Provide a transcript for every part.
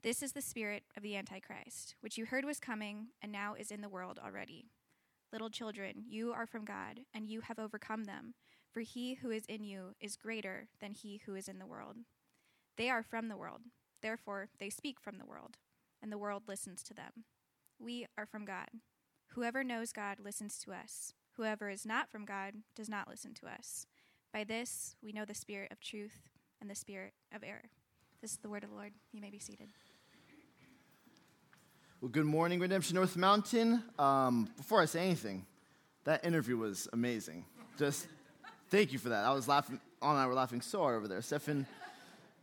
This is the spirit of the Antichrist, which you heard was coming and now is in the world already. Little children, you are from God, and you have overcome them, for he who is in you is greater than he who is in the world. They are from the world, therefore they speak from the world, and the world listens to them. We are from God. Whoever knows God listens to us. Whoever is not from God does not listen to us. By this we know the spirit of truth and the spirit of error. This is the word of the Lord. You may be seated. Well, good morning, Redemption North Mountain. Um, before I say anything, that interview was amazing. Just thank you for that. I was laughing, Anna and I were laughing so hard over there. Stefan,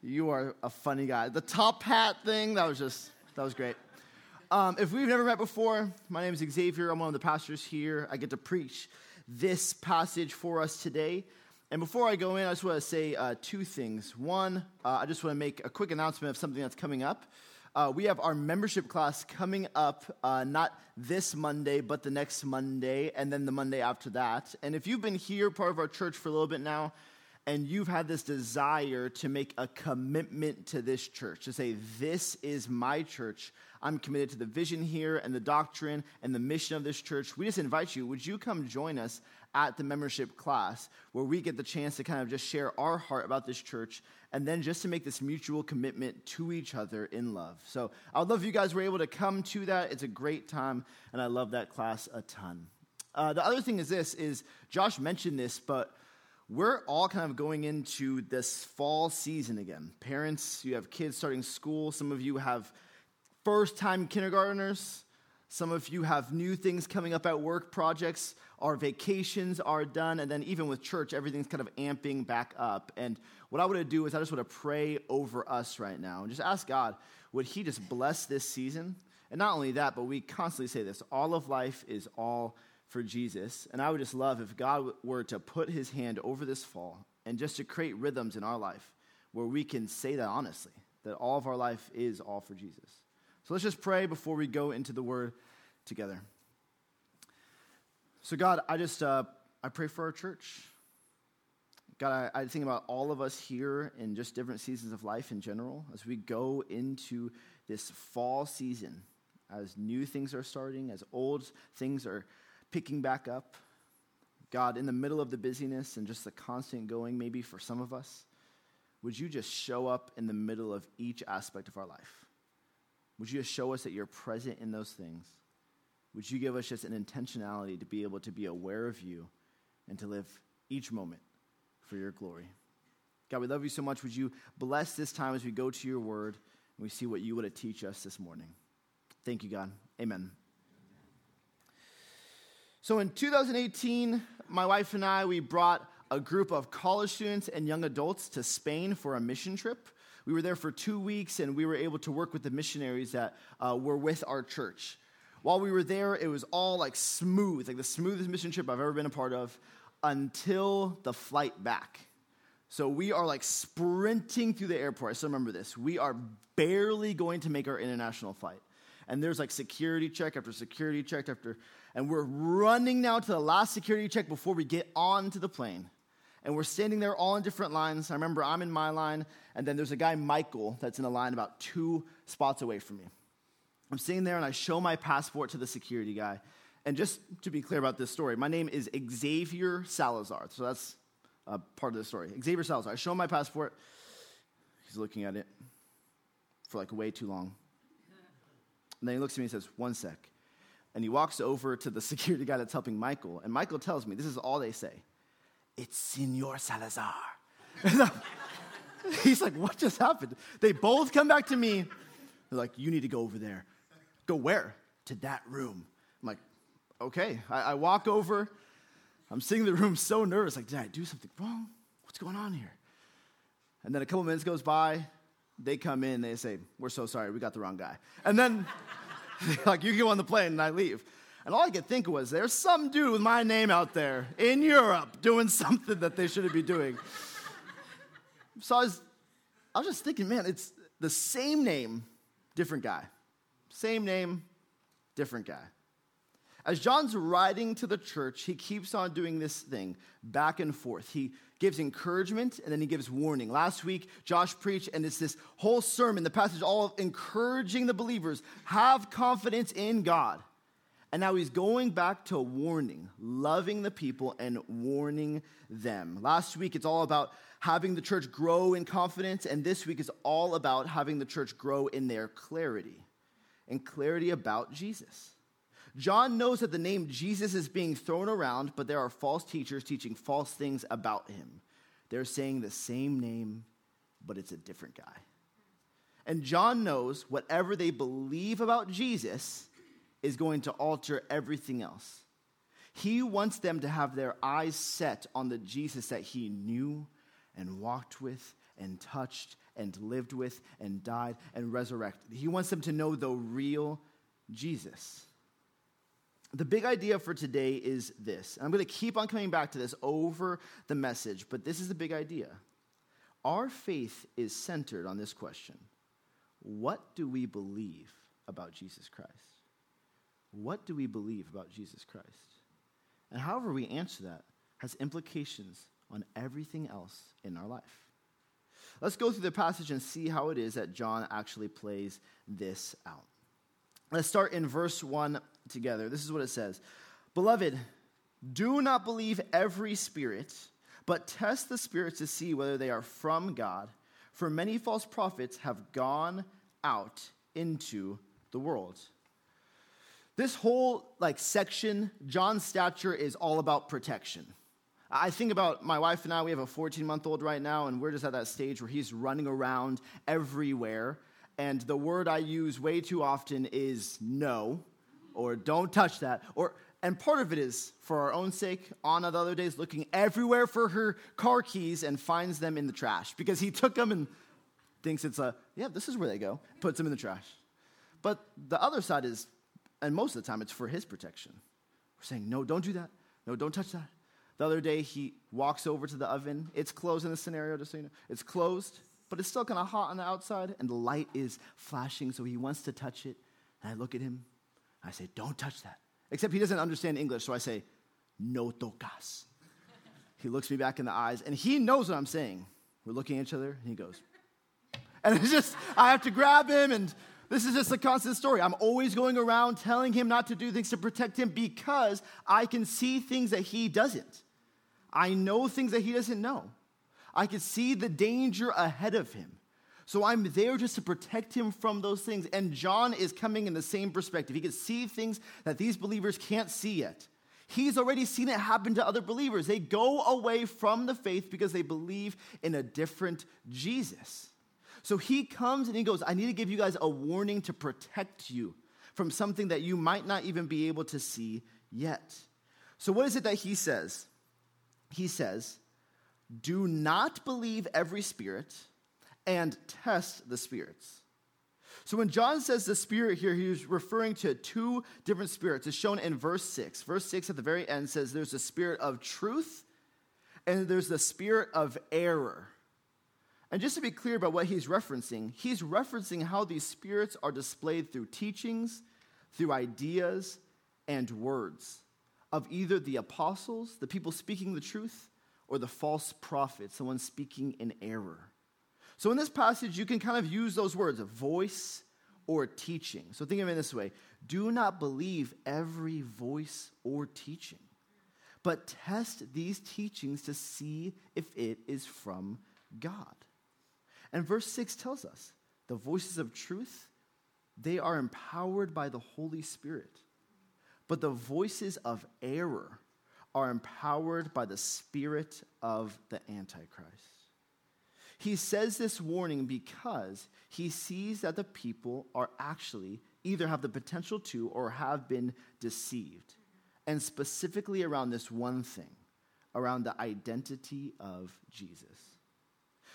you are a funny guy. The top hat thing, that was just, that was great. Um, if we've never met before, my name is Xavier. I'm one of the pastors here. I get to preach this passage for us today. And before I go in, I just want to say uh, two things. One, uh, I just want to make a quick announcement of something that's coming up. Uh, we have our membership class coming up, uh, not this Monday, but the next Monday, and then the Monday after that. And if you've been here, part of our church, for a little bit now, and you've had this desire to make a commitment to this church, to say, This is my church. I'm committed to the vision here and the doctrine and the mission of this church. We just invite you, would you come join us at the membership class where we get the chance to kind of just share our heart about this church and then just to make this mutual commitment to each other in love. So I would love if you guys were able to come to that. It's a great time, and I love that class a ton. Uh, the other thing is this is Josh mentioned this, but we're all kind of going into this fall season again. Parents, you have kids starting school. Some of you have first time kindergartners. Some of you have new things coming up at work, projects. Our vacations are done. And then, even with church, everything's kind of amping back up. And what I want to do is, I just want to pray over us right now and just ask God, would He just bless this season? And not only that, but we constantly say this all of life is all for Jesus. And I would just love if God were to put His hand over this fall and just to create rhythms in our life where we can say that honestly, that all of our life is all for Jesus. So let's just pray before we go into the word together. So, God, I just uh, I pray for our church. God, I, I think about all of us here in just different seasons of life in general as we go into this fall season, as new things are starting, as old things are picking back up. God, in the middle of the busyness and just the constant going, maybe for some of us, would you just show up in the middle of each aspect of our life? Would you just show us that you're present in those things? Would you give us just an intentionality to be able to be aware of you and to live each moment for your glory? God, we love you so much. Would you bless this time as we go to your word and we see what you want to teach us this morning? Thank you, God. Amen. So in 2018, my wife and I, we brought a group of college students and young adults to Spain for a mission trip. We were there for two weeks and we were able to work with the missionaries that uh, were with our church. While we were there, it was all like smooth, like the smoothest mission trip I've ever been a part of until the flight back. So we are like sprinting through the airport. I still remember this. We are barely going to make our international flight. And there's like security check after security check after, and we're running now to the last security check before we get onto the plane. And we're standing there all in different lines. I remember I'm in my line, and then there's a guy, Michael, that's in a line about two spots away from me. I'm sitting there and I show my passport to the security guy. And just to be clear about this story, my name is Xavier Salazar. So that's part of the story. Xavier Salazar. I show him my passport. He's looking at it for like way too long. And then he looks at me and says, One sec. And he walks over to the security guy that's helping Michael. And Michael tells me, This is all they say it's Senor Salazar. He's like, What just happened? They both come back to me. They're like, You need to go over there. Go where? To that room. I'm like, Okay. I, I walk over. I'm sitting in the room so nervous. Like, Did I do something wrong? What's going on here? And then a couple minutes goes by. They come in. They say, We're so sorry. We got the wrong guy. And then. like, you get on the plane and I leave. And all I could think was, there's some dude with my name out there in Europe doing something that they shouldn't be doing. so I was, I was just thinking, man, it's the same name, different guy. Same name, different guy. As John's writing to the church, he keeps on doing this thing back and forth. He gives encouragement and then he gives warning. Last week, Josh preached, and it's this whole sermon, the passage all encouraging the believers have confidence in God. And now he's going back to warning, loving the people and warning them. Last week, it's all about having the church grow in confidence, and this week is all about having the church grow in their clarity and clarity about Jesus. John knows that the name Jesus is being thrown around, but there are false teachers teaching false things about him. They're saying the same name, but it's a different guy. And John knows whatever they believe about Jesus is going to alter everything else. He wants them to have their eyes set on the Jesus that he knew and walked with and touched and lived with and died and resurrected. He wants them to know the real Jesus. The big idea for today is this. and I'm going to keep on coming back to this over the message, but this is the big idea. Our faith is centered on this question What do we believe about Jesus Christ? What do we believe about Jesus Christ? And however we answer that has implications on everything else in our life. Let's go through the passage and see how it is that John actually plays this out. Let's start in verse 1 together. This is what it says Beloved, do not believe every spirit, but test the spirits to see whether they are from God. For many false prophets have gone out into the world. This whole like section, John's stature is all about protection. I think about my wife and I, we have a 14 month old right now, and we're just at that stage where he's running around everywhere. And the word I use way too often is no, or don't touch that. Or, and part of it is for our own sake. Anna the other day is looking everywhere for her car keys and finds them in the trash because he took them and thinks it's a, yeah, this is where they go, puts them in the trash. But the other side is, and most of the time it's for his protection. We're saying, no, don't do that. No, don't touch that. The other day, he walks over to the oven. It's closed in the scenario, just so you know. It's closed, but it's still kind of hot on the outside, and the light is flashing, so he wants to touch it. And I look at him. I say, Don't touch that. Except he doesn't understand English, so I say, No tocas. he looks me back in the eyes, and he knows what I'm saying. We're looking at each other, and he goes, and it's just, I have to grab him, and this is just a constant story. I'm always going around telling him not to do things to protect him because I can see things that he doesn't. I know things that he doesn't know. I can see the danger ahead of him. So I'm there just to protect him from those things. And John is coming in the same perspective. He can see things that these believers can't see yet. He's already seen it happen to other believers. They go away from the faith because they believe in a different Jesus. So he comes and he goes, I need to give you guys a warning to protect you from something that you might not even be able to see yet. So, what is it that he says? He says, Do not believe every spirit and test the spirits. So when John says the spirit here, he's referring to two different spirits. It's shown in verse 6. Verse 6 at the very end says there's a spirit of truth and there's the spirit of error. And just to be clear about what he's referencing, he's referencing how these spirits are displayed through teachings, through ideas, and words of either the apostles, the people speaking the truth, or the false prophets, the ones speaking in error. So in this passage, you can kind of use those words, a voice or teaching. So think of it this way do not believe every voice or teaching, but test these teachings to see if it is from God. And verse 6 tells us the voices of truth, they are empowered by the Holy Spirit. But the voices of error are empowered by the spirit of the Antichrist. He says this warning because he sees that the people are actually either have the potential to or have been deceived. And specifically around this one thing, around the identity of Jesus.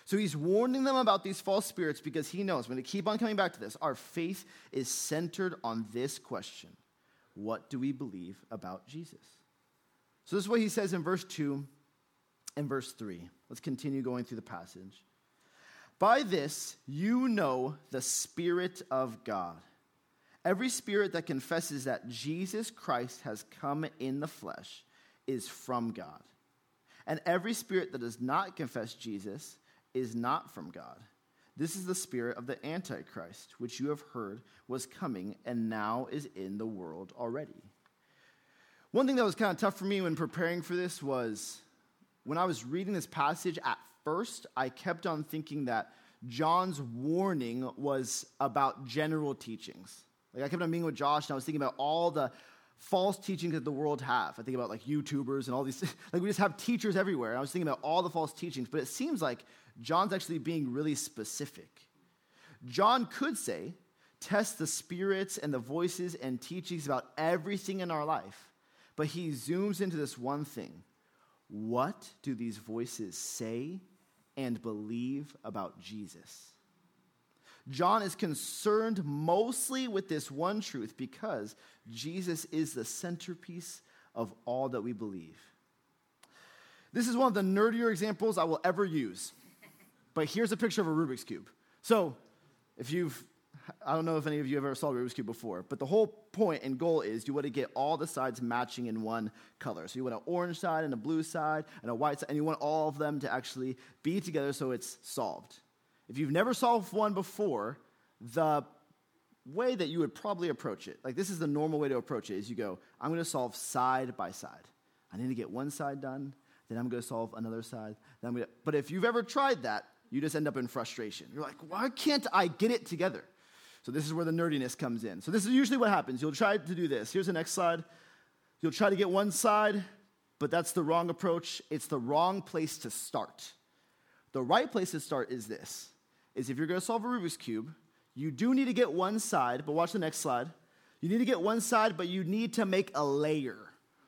So he's warning them about these false spirits because he knows, I'm going to keep on coming back to this, our faith is centered on this question What do we believe about Jesus? So this is what he says in verse 2 and verse 3. Let's continue going through the passage. By this you know the Spirit of God. Every spirit that confesses that Jesus Christ has come in the flesh is from God. And every spirit that does not confess Jesus is not from God. This is the spirit of the Antichrist, which you have heard was coming and now is in the world already. One thing that was kind of tough for me when preparing for this was when I was reading this passage at first, I kept on thinking that John's warning was about general teachings. Like I kept on meeting with Josh and I was thinking about all the false teachings that the world have. I think about like YouTubers and all these, like we just have teachers everywhere. I was thinking about all the false teachings, but it seems like John's actually being really specific. John could say, test the spirits and the voices and teachings about everything in our life, but he zooms into this one thing. What do these voices say and believe about Jesus? John is concerned mostly with this one truth because Jesus is the centerpiece of all that we believe. This is one of the nerdier examples I will ever use. But here's a picture of a Rubik's Cube. So, if you've, I don't know if any of you have ever saw a Rubik's Cube before, but the whole point and goal is you want to get all the sides matching in one color. So, you want an orange side and a blue side and a white side, and you want all of them to actually be together so it's solved. If you've never solved one before, the way that you would probably approach it, like this is the normal way to approach it, is you go, I'm going to solve side by side. I need to get one side done, then I'm going to solve another side. Then I'm to, but if you've ever tried that, you just end up in frustration. You're like, why can't I get it together? So this is where the nerdiness comes in. So this is usually what happens. You'll try to do this. Here's the next slide. You'll try to get one side, but that's the wrong approach. It's the wrong place to start. The right place to start is this is if you're going to solve a Rubik's Cube, you do need to get one side, but watch the next slide. You need to get one side, but you need to make a layer.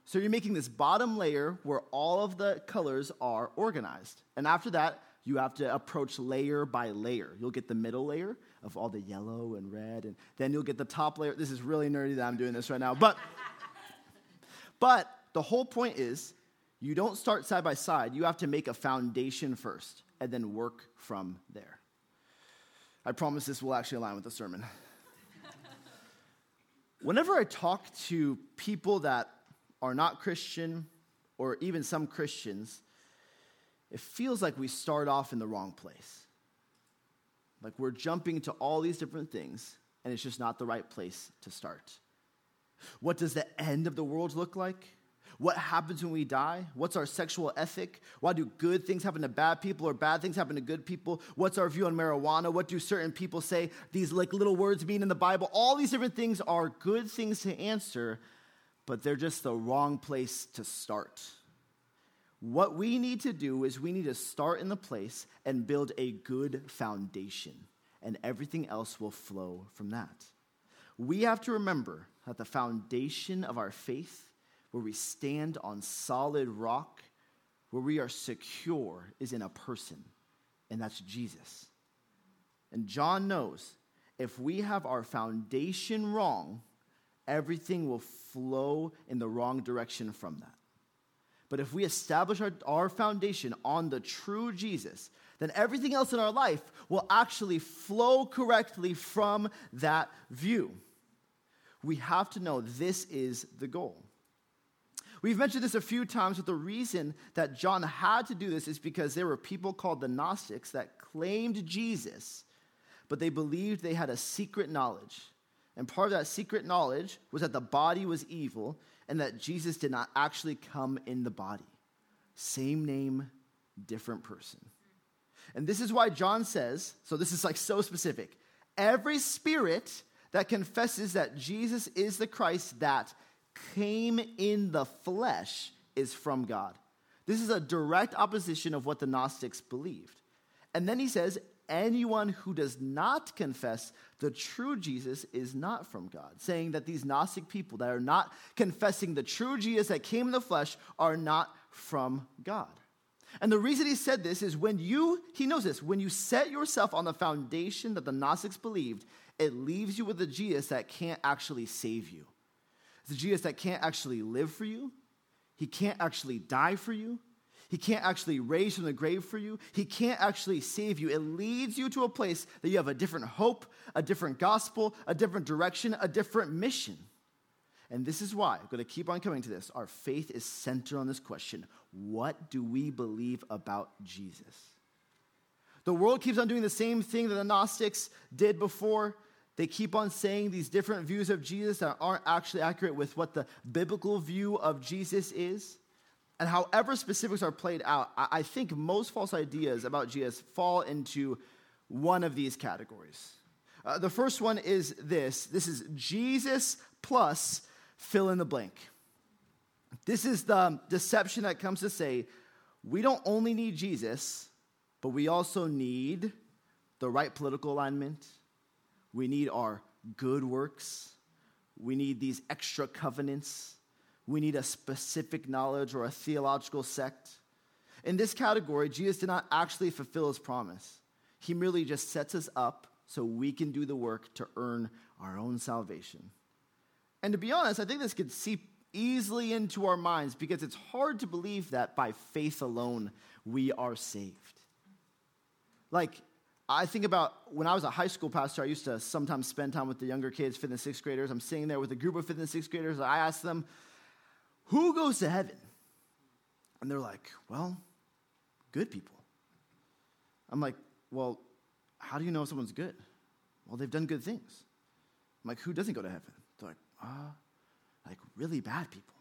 So you're making this bottom layer where all of the colors are organized. And after that, you have to approach layer by layer. You'll get the middle layer of all the yellow and red, and then you'll get the top layer. This is really nerdy that I'm doing this right now. But, but the whole point is you don't start side by side. You have to make a foundation first and then work from there. I promise this will actually align with the sermon. Whenever I talk to people that are not Christian, or even some Christians, it feels like we start off in the wrong place. Like we're jumping to all these different things, and it's just not the right place to start. What does the end of the world look like? What happens when we die? What's our sexual ethic? Why do good things happen to bad people or bad things happen to good people? What's our view on marijuana? What do certain people say these like little words mean in the Bible? All these different things are good things to answer, but they're just the wrong place to start. What we need to do is we need to start in the place and build a good foundation, and everything else will flow from that. We have to remember that the foundation of our faith where we stand on solid rock, where we are secure, is in a person, and that's Jesus. And John knows if we have our foundation wrong, everything will flow in the wrong direction from that. But if we establish our, our foundation on the true Jesus, then everything else in our life will actually flow correctly from that view. We have to know this is the goal. We've mentioned this a few times, but the reason that John had to do this is because there were people called the Gnostics that claimed Jesus, but they believed they had a secret knowledge. And part of that secret knowledge was that the body was evil and that Jesus did not actually come in the body. Same name, different person. And this is why John says so this is like so specific. Every spirit that confesses that Jesus is the Christ, that came in the flesh is from God. This is a direct opposition of what the Gnostics believed. And then he says, anyone who does not confess the true Jesus is not from God, saying that these Gnostic people that are not confessing the true Jesus that came in the flesh are not from God. And the reason he said this is when you, he knows this, when you set yourself on the foundation that the Gnostics believed, it leaves you with a Jesus that can't actually save you. It's a Jesus that can't actually live for you. He can't actually die for you. He can't actually raise from the grave for you. He can't actually save you. It leads you to a place that you have a different hope, a different gospel, a different direction, a different mission. And this is why I'm going to keep on coming to this. Our faith is centered on this question What do we believe about Jesus? The world keeps on doing the same thing that the Gnostics did before. They keep on saying these different views of Jesus that aren't actually accurate with what the biblical view of Jesus is. And however specifics are played out, I think most false ideas about Jesus fall into one of these categories. Uh, the first one is this this is Jesus plus fill in the blank. This is the deception that comes to say we don't only need Jesus, but we also need the right political alignment. We need our good works. We need these extra covenants. We need a specific knowledge or a theological sect. In this category, Jesus did not actually fulfill his promise. He merely just sets us up so we can do the work to earn our own salvation. And to be honest, I think this could seep easily into our minds because it's hard to believe that by faith alone we are saved. Like, I think about when I was a high school pastor, I used to sometimes spend time with the younger kids, fifth and sixth graders. I'm sitting there with a group of fifth and sixth graders. I ask them, Who goes to heaven? And they're like, Well, good people. I'm like, Well, how do you know someone's good? Well, they've done good things. I'm like, Who doesn't go to heaven? They're like, uh, like really bad people.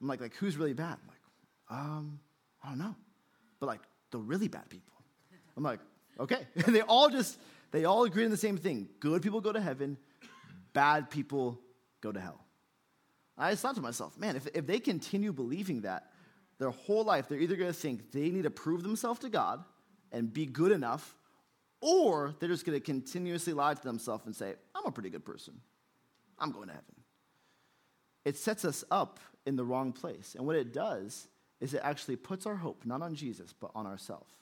I'm like, like who's really bad? I'm like, um, I don't know. But like the really bad people. I'm like, okay. And they all just, they all agree on the same thing. Good people go to heaven, bad people go to hell. I just thought to myself, man, if, if they continue believing that their whole life, they're either going to think they need to prove themselves to God and be good enough, or they're just going to continuously lie to themselves and say, I'm a pretty good person. I'm going to heaven. It sets us up in the wrong place. And what it does is it actually puts our hope not on Jesus, but on ourselves.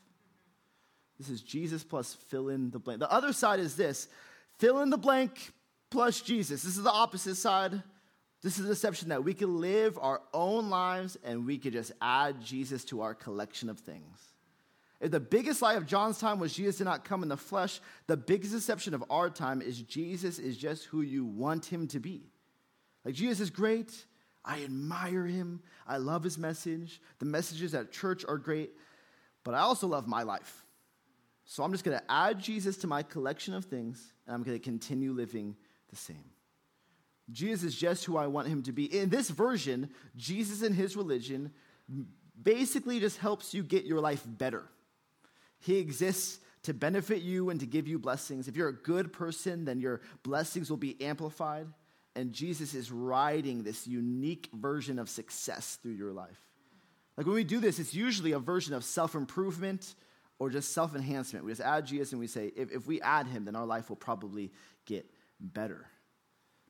This is Jesus plus fill in the blank. The other side is this fill in the blank plus Jesus. This is the opposite side. This is the deception that we can live our own lives and we could just add Jesus to our collection of things. If the biggest lie of John's time was Jesus did not come in the flesh, the biggest deception of our time is Jesus is just who you want him to be. Like, Jesus is great. I admire him. I love his message. The messages at church are great, but I also love my life. So I'm just going to add Jesus to my collection of things, and I'm going to continue living the same. Jesus is just who I want him to be. In this version, Jesus and his religion basically just helps you get your life better. He exists to benefit you and to give you blessings. If you're a good person, then your blessings will be amplified. And Jesus is riding this unique version of success through your life. Like when we do this, it's usually a version of self improvement or just self enhancement. We just add Jesus and we say, if, if we add him, then our life will probably get better.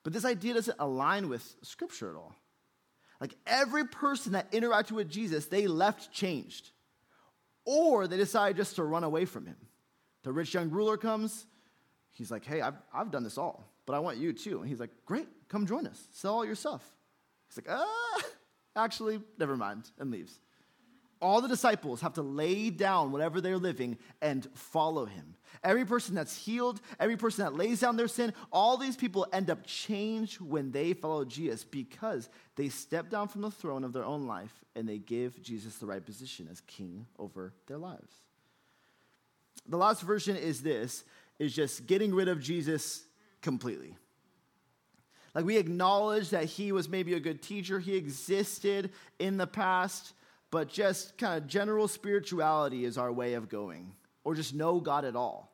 But this idea doesn't align with Scripture at all. Like every person that interacted with Jesus, they left changed or they decided just to run away from him. The rich young ruler comes. He's like, hey, I've, I've done this all, but I want you too. And he's like, great, come join us. Sell all your stuff. He's like, ah, actually, never mind, and leaves all the disciples have to lay down whatever they're living and follow him. Every person that's healed, every person that lays down their sin, all these people end up changed when they follow Jesus because they step down from the throne of their own life and they give Jesus the right position as king over their lives. The last version is this is just getting rid of Jesus completely. Like we acknowledge that he was maybe a good teacher, he existed in the past but just kind of general spirituality is our way of going, or just know God at all.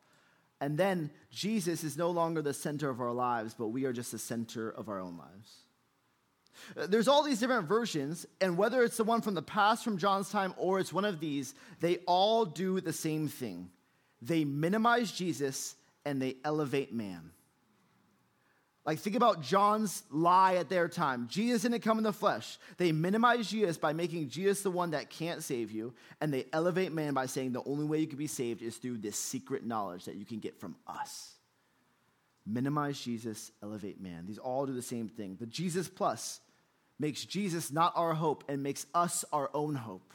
And then Jesus is no longer the center of our lives, but we are just the center of our own lives. Uh, there's all these different versions, and whether it's the one from the past from John's time or it's one of these, they all do the same thing. They minimize Jesus and they elevate man. Like, think about John's lie at their time. Jesus didn't come in the flesh. They minimize Jesus by making Jesus the one that can't save you, and they elevate man by saying the only way you can be saved is through this secret knowledge that you can get from us. Minimize Jesus, elevate man. These all do the same thing. The Jesus plus makes Jesus not our hope and makes us our own hope.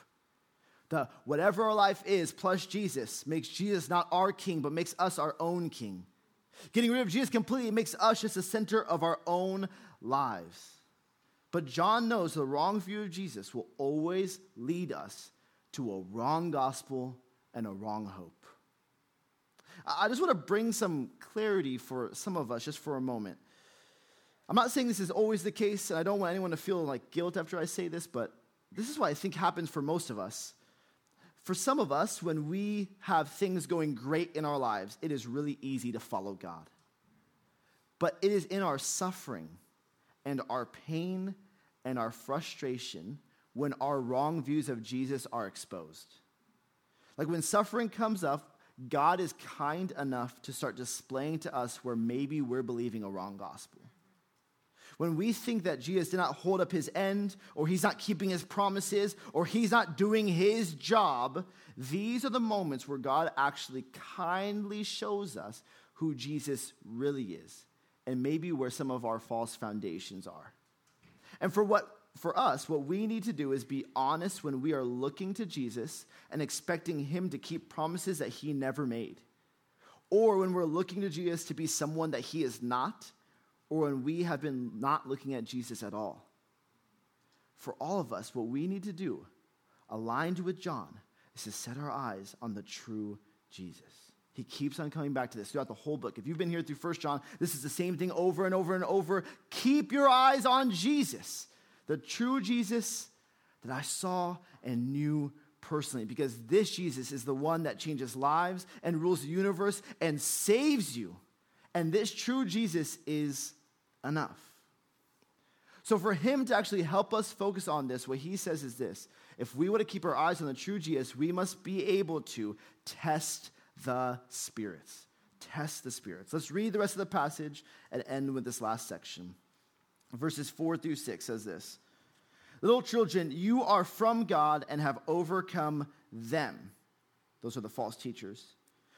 The whatever our life is plus Jesus makes Jesus not our king, but makes us our own king. Getting rid of Jesus completely makes us just the center of our own lives. But John knows the wrong view of Jesus will always lead us to a wrong gospel and a wrong hope. I just want to bring some clarity for some of us just for a moment. I'm not saying this is always the case, and I don't want anyone to feel like guilt after I say this, but this is what I think happens for most of us. For some of us, when we have things going great in our lives, it is really easy to follow God. But it is in our suffering and our pain and our frustration when our wrong views of Jesus are exposed. Like when suffering comes up, God is kind enough to start displaying to us where maybe we're believing a wrong gospel. When we think that Jesus did not hold up his end, or he's not keeping his promises, or he's not doing his job, these are the moments where God actually kindly shows us who Jesus really is, and maybe where some of our false foundations are. And for what for us, what we need to do is be honest when we are looking to Jesus and expecting him to keep promises that he never made. Or when we're looking to Jesus to be someone that he is not or when we have been not looking at Jesus at all. For all of us, what we need to do, aligned with John, is to set our eyes on the true Jesus. He keeps on coming back to this throughout the whole book. If you've been here through First John, this is the same thing over and over and over. Keep your eyes on Jesus, the true Jesus that I saw and knew personally, because this Jesus is the one that changes lives and rules the universe and saves you. And this true Jesus is enough. So, for him to actually help us focus on this, what he says is this if we want to keep our eyes on the true Jesus, we must be able to test the spirits. Test the spirits. Let's read the rest of the passage and end with this last section. Verses 4 through 6 says this Little children, you are from God and have overcome them. Those are the false teachers.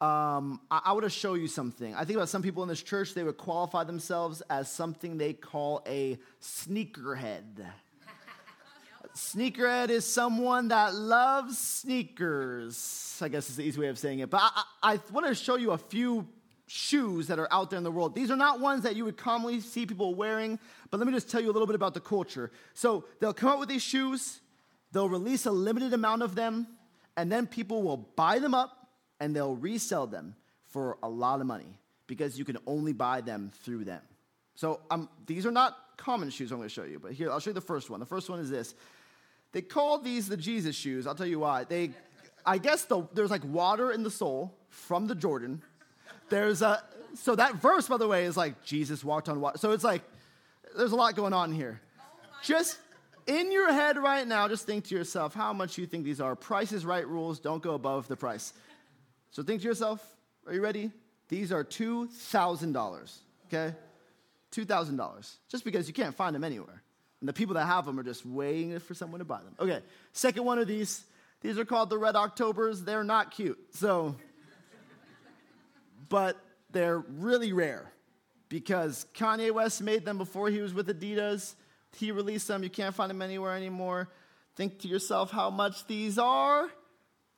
um, I, I want to show you something. I think about some people in this church, they would qualify themselves as something they call a sneakerhead. Sneakerhead is someone that loves sneakers, I guess is the easy way of saying it. But I, I, I want to show you a few shoes that are out there in the world. These are not ones that you would commonly see people wearing, but let me just tell you a little bit about the culture. So they'll come out with these shoes, they'll release a limited amount of them, and then people will buy them up and they'll resell them for a lot of money because you can only buy them through them. So um, these are not common shoes I'm going to show you, but here, I'll show you the first one. The first one is this. They call these the Jesus shoes. I'll tell you why. They, I guess the, there's like water in the sole from the Jordan. There's a, so that verse, by the way, is like Jesus walked on water. So it's like, there's a lot going on here. Just in your head right now, just think to yourself how much you think these are. Price is right rules, don't go above the price. So think to yourself, are you ready? These are $2,000, okay? $2,000, just because you can't find them anywhere. And the people that have them are just waiting for someone to buy them. Okay, second one of these, these are called the Red Octobers. They're not cute, so, but they're really rare because Kanye West made them before he was with Adidas. He released them, you can't find them anywhere anymore. Think to yourself how much these are.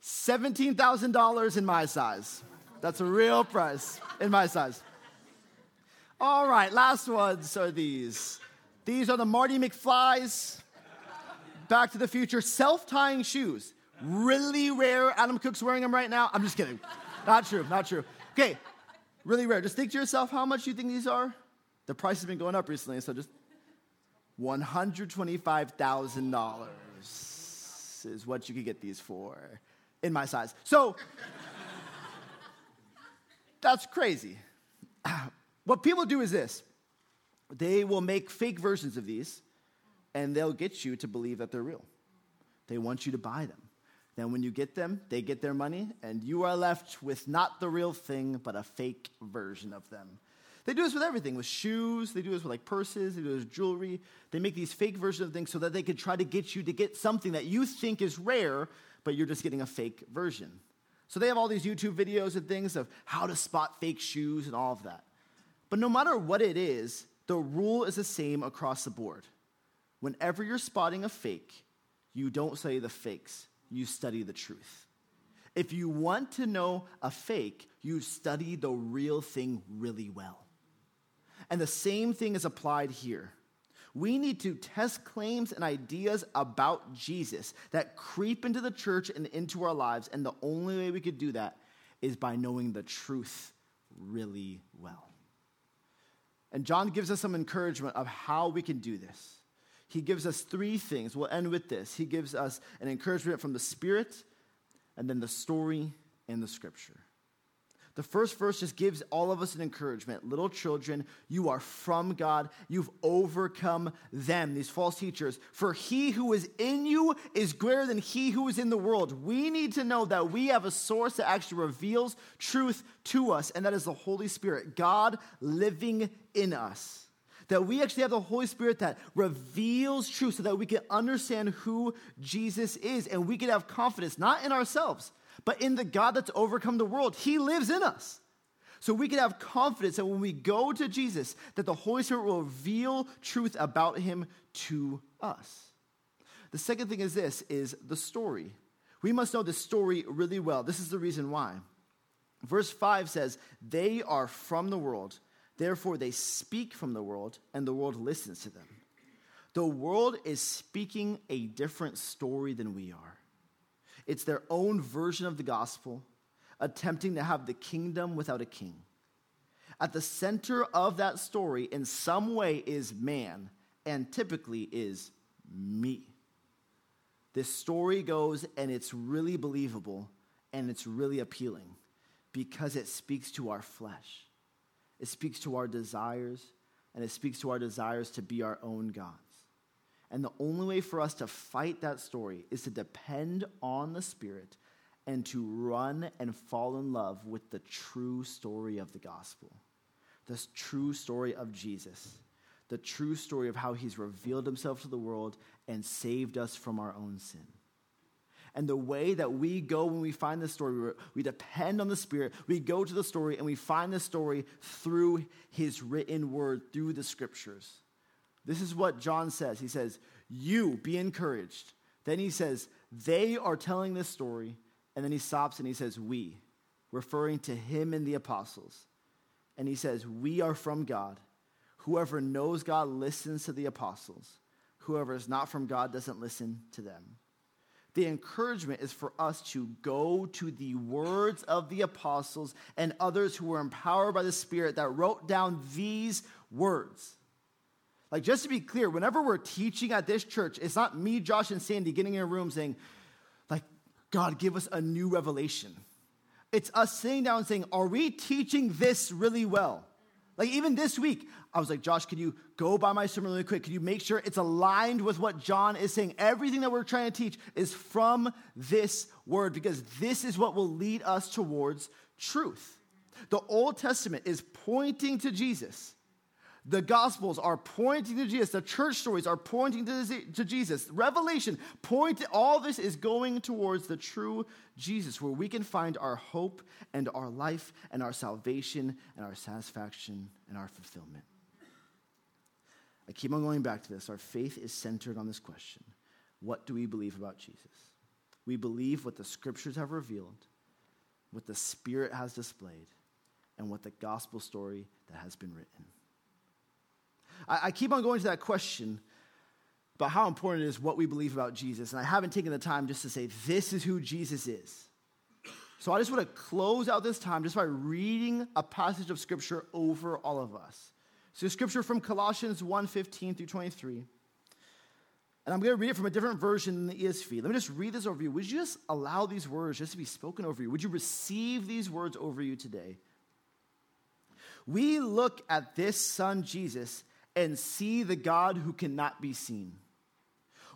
$17,000 in my size. That's a real price in my size. All right, last ones are these. These are the Marty McFly's Back to the Future self tying shoes. Really rare. Adam Cook's wearing them right now. I'm just kidding. Not true, not true. Okay, really rare. Just think to yourself how much you think these are. The price has been going up recently, so just $125,000 is what you could get these for in my size. So that's crazy. What people do is this they will make fake versions of these and they'll get you to believe that they're real. They want you to buy them. Then, when you get them, they get their money, and you are left with not the real thing, but a fake version of them. They do this with everything with shoes, they do this with like purses, they do this with jewelry. They make these fake versions of things so that they can try to get you to get something that you think is rare, but you're just getting a fake version. So they have all these YouTube videos and things of how to spot fake shoes and all of that. But no matter what it is, the rule is the same across the board. Whenever you're spotting a fake, you don't study the fakes, you study the truth. If you want to know a fake, you study the real thing really well. And the same thing is applied here. We need to test claims and ideas about Jesus that creep into the church and into our lives. And the only way we could do that is by knowing the truth really well. And John gives us some encouragement of how we can do this. He gives us three things. We'll end with this. He gives us an encouragement from the Spirit, and then the story and the scripture. The first verse just gives all of us an encouragement. Little children, you are from God. You've overcome them, these false teachers. For he who is in you is greater than he who is in the world. We need to know that we have a source that actually reveals truth to us, and that is the Holy Spirit, God living in us. That we actually have the Holy Spirit that reveals truth so that we can understand who Jesus is and we can have confidence, not in ourselves but in the God that's overcome the world. He lives in us. So we can have confidence that when we go to Jesus, that the Holy Spirit will reveal truth about him to us. The second thing is this is the story. We must know the story really well. This is the reason why. Verse 5 says, They are from the world, therefore they speak from the world, and the world listens to them. The world is speaking a different story than we are. It's their own version of the gospel, attempting to have the kingdom without a king. At the center of that story, in some way, is man, and typically is me. This story goes, and it's really believable, and it's really appealing because it speaks to our flesh. It speaks to our desires, and it speaks to our desires to be our own gods. And the only way for us to fight that story is to depend on the Spirit and to run and fall in love with the true story of the gospel, this true story of Jesus, the true story of how he's revealed himself to the world and saved us from our own sin. And the way that we go when we find this story, we depend on the Spirit. We go to the story and we find the story through His written word, through the scriptures. This is what John says. He says, You be encouraged. Then he says, They are telling this story. And then he stops and he says, We, referring to him and the apostles. And he says, We are from God. Whoever knows God listens to the apostles. Whoever is not from God doesn't listen to them. The encouragement is for us to go to the words of the apostles and others who were empowered by the Spirit that wrote down these words. Like, just to be clear, whenever we're teaching at this church, it's not me, Josh, and Sandy getting in a room saying, like, God, give us a new revelation. It's us sitting down and saying, Are we teaching this really well? Like, even this week, I was like, Josh, can you go by my sermon really quick? Can you make sure it's aligned with what John is saying? Everything that we're trying to teach is from this word because this is what will lead us towards truth. The Old Testament is pointing to Jesus. The Gospels are pointing to Jesus. The church stories are pointing to, Jesus. Revelation, point, all this is going towards the true Jesus, where we can find our hope and our life and our salvation and our satisfaction and our fulfillment. I keep on going back to this. Our faith is centered on this question What do we believe about Jesus? We believe what the scriptures have revealed, what the Spirit has displayed, and what the gospel story that has been written. I, I keep on going to that question about how important it is what we believe about Jesus. And I haven't taken the time just to say, this is who Jesus is. So I just want to close out this time just by reading a passage of scripture over all of us. So scripture from Colossians 1 15 through 23. And I'm going to read it from a different version than the ESV. Let me just read this over you. Would you just allow these words just to be spoken over you? Would you receive these words over you today? We look at this son Jesus and see the God who cannot be seen.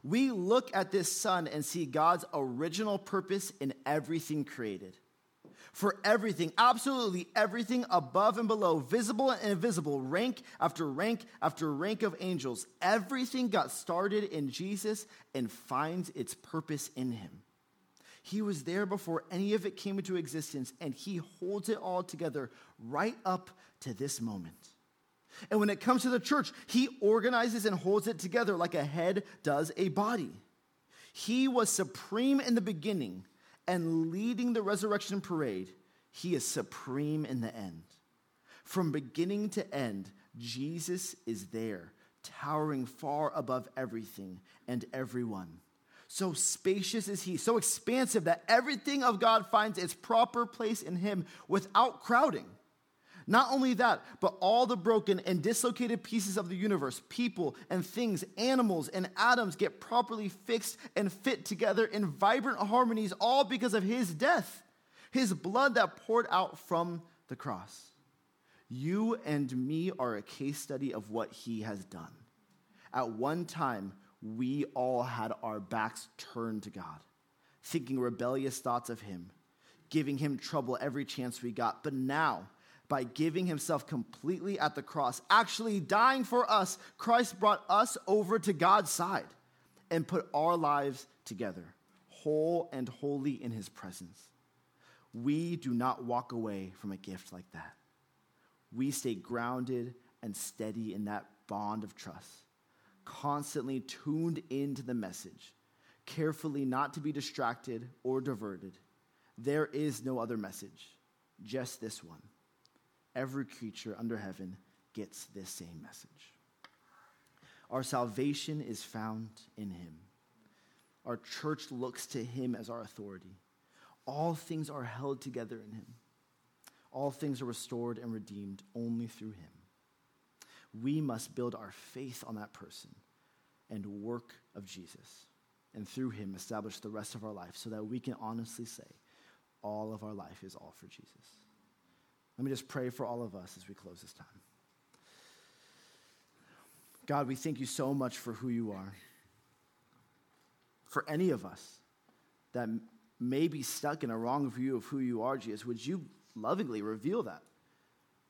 We look at this son and see God's original purpose in everything created for everything, absolutely everything above and below, visible and invisible, rank after rank after rank of angels. Everything got started in Jesus and finds its purpose in him. He was there before any of it came into existence, and he holds it all together right up to this moment. And when it comes to the church, he organizes and holds it together like a head does a body. He was supreme in the beginning and leading the resurrection parade, he is supreme in the end. From beginning to end, Jesus is there, towering far above everything and everyone. So spacious is he, so expansive that everything of God finds its proper place in him without crowding. Not only that, but all the broken and dislocated pieces of the universe, people and things, animals and atoms get properly fixed and fit together in vibrant harmonies, all because of his death, his blood that poured out from the cross. You and me are a case study of what he has done. At one time, we all had our backs turned to God, thinking rebellious thoughts of him, giving him trouble every chance we got. But now, by giving himself completely at the cross, actually dying for us, Christ brought us over to God's side and put our lives together, whole and holy in his presence. We do not walk away from a gift like that. We stay grounded and steady in that bond of trust, constantly tuned into the message, carefully not to be distracted or diverted. There is no other message, just this one every creature under heaven gets this same message. Our salvation is found in him. Our church looks to him as our authority. All things are held together in him. All things are restored and redeemed only through him. We must build our faith on that person and work of Jesus, and through him establish the rest of our life so that we can honestly say, all of our life is all for Jesus. Let me just pray for all of us as we close this time. God, we thank you so much for who you are. For any of us that may be stuck in a wrong view of who you are, Jesus, would you lovingly reveal that?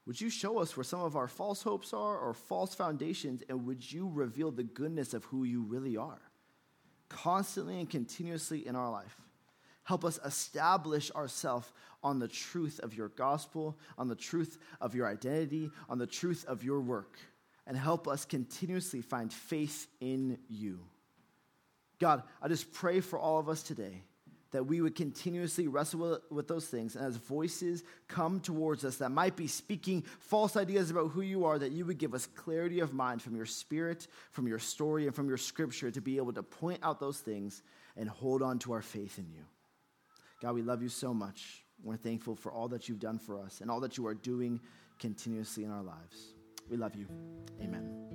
Would you show us where some of our false hopes are or false foundations, and would you reveal the goodness of who you really are constantly and continuously in our life? Help us establish ourselves on the truth of your gospel, on the truth of your identity, on the truth of your work, and help us continuously find faith in you. God, I just pray for all of us today that we would continuously wrestle with those things. And as voices come towards us that might be speaking false ideas about who you are, that you would give us clarity of mind from your spirit, from your story, and from your scripture to be able to point out those things and hold on to our faith in you. God, we love you so much. We're thankful for all that you've done for us and all that you are doing continuously in our lives. We love you. Amen.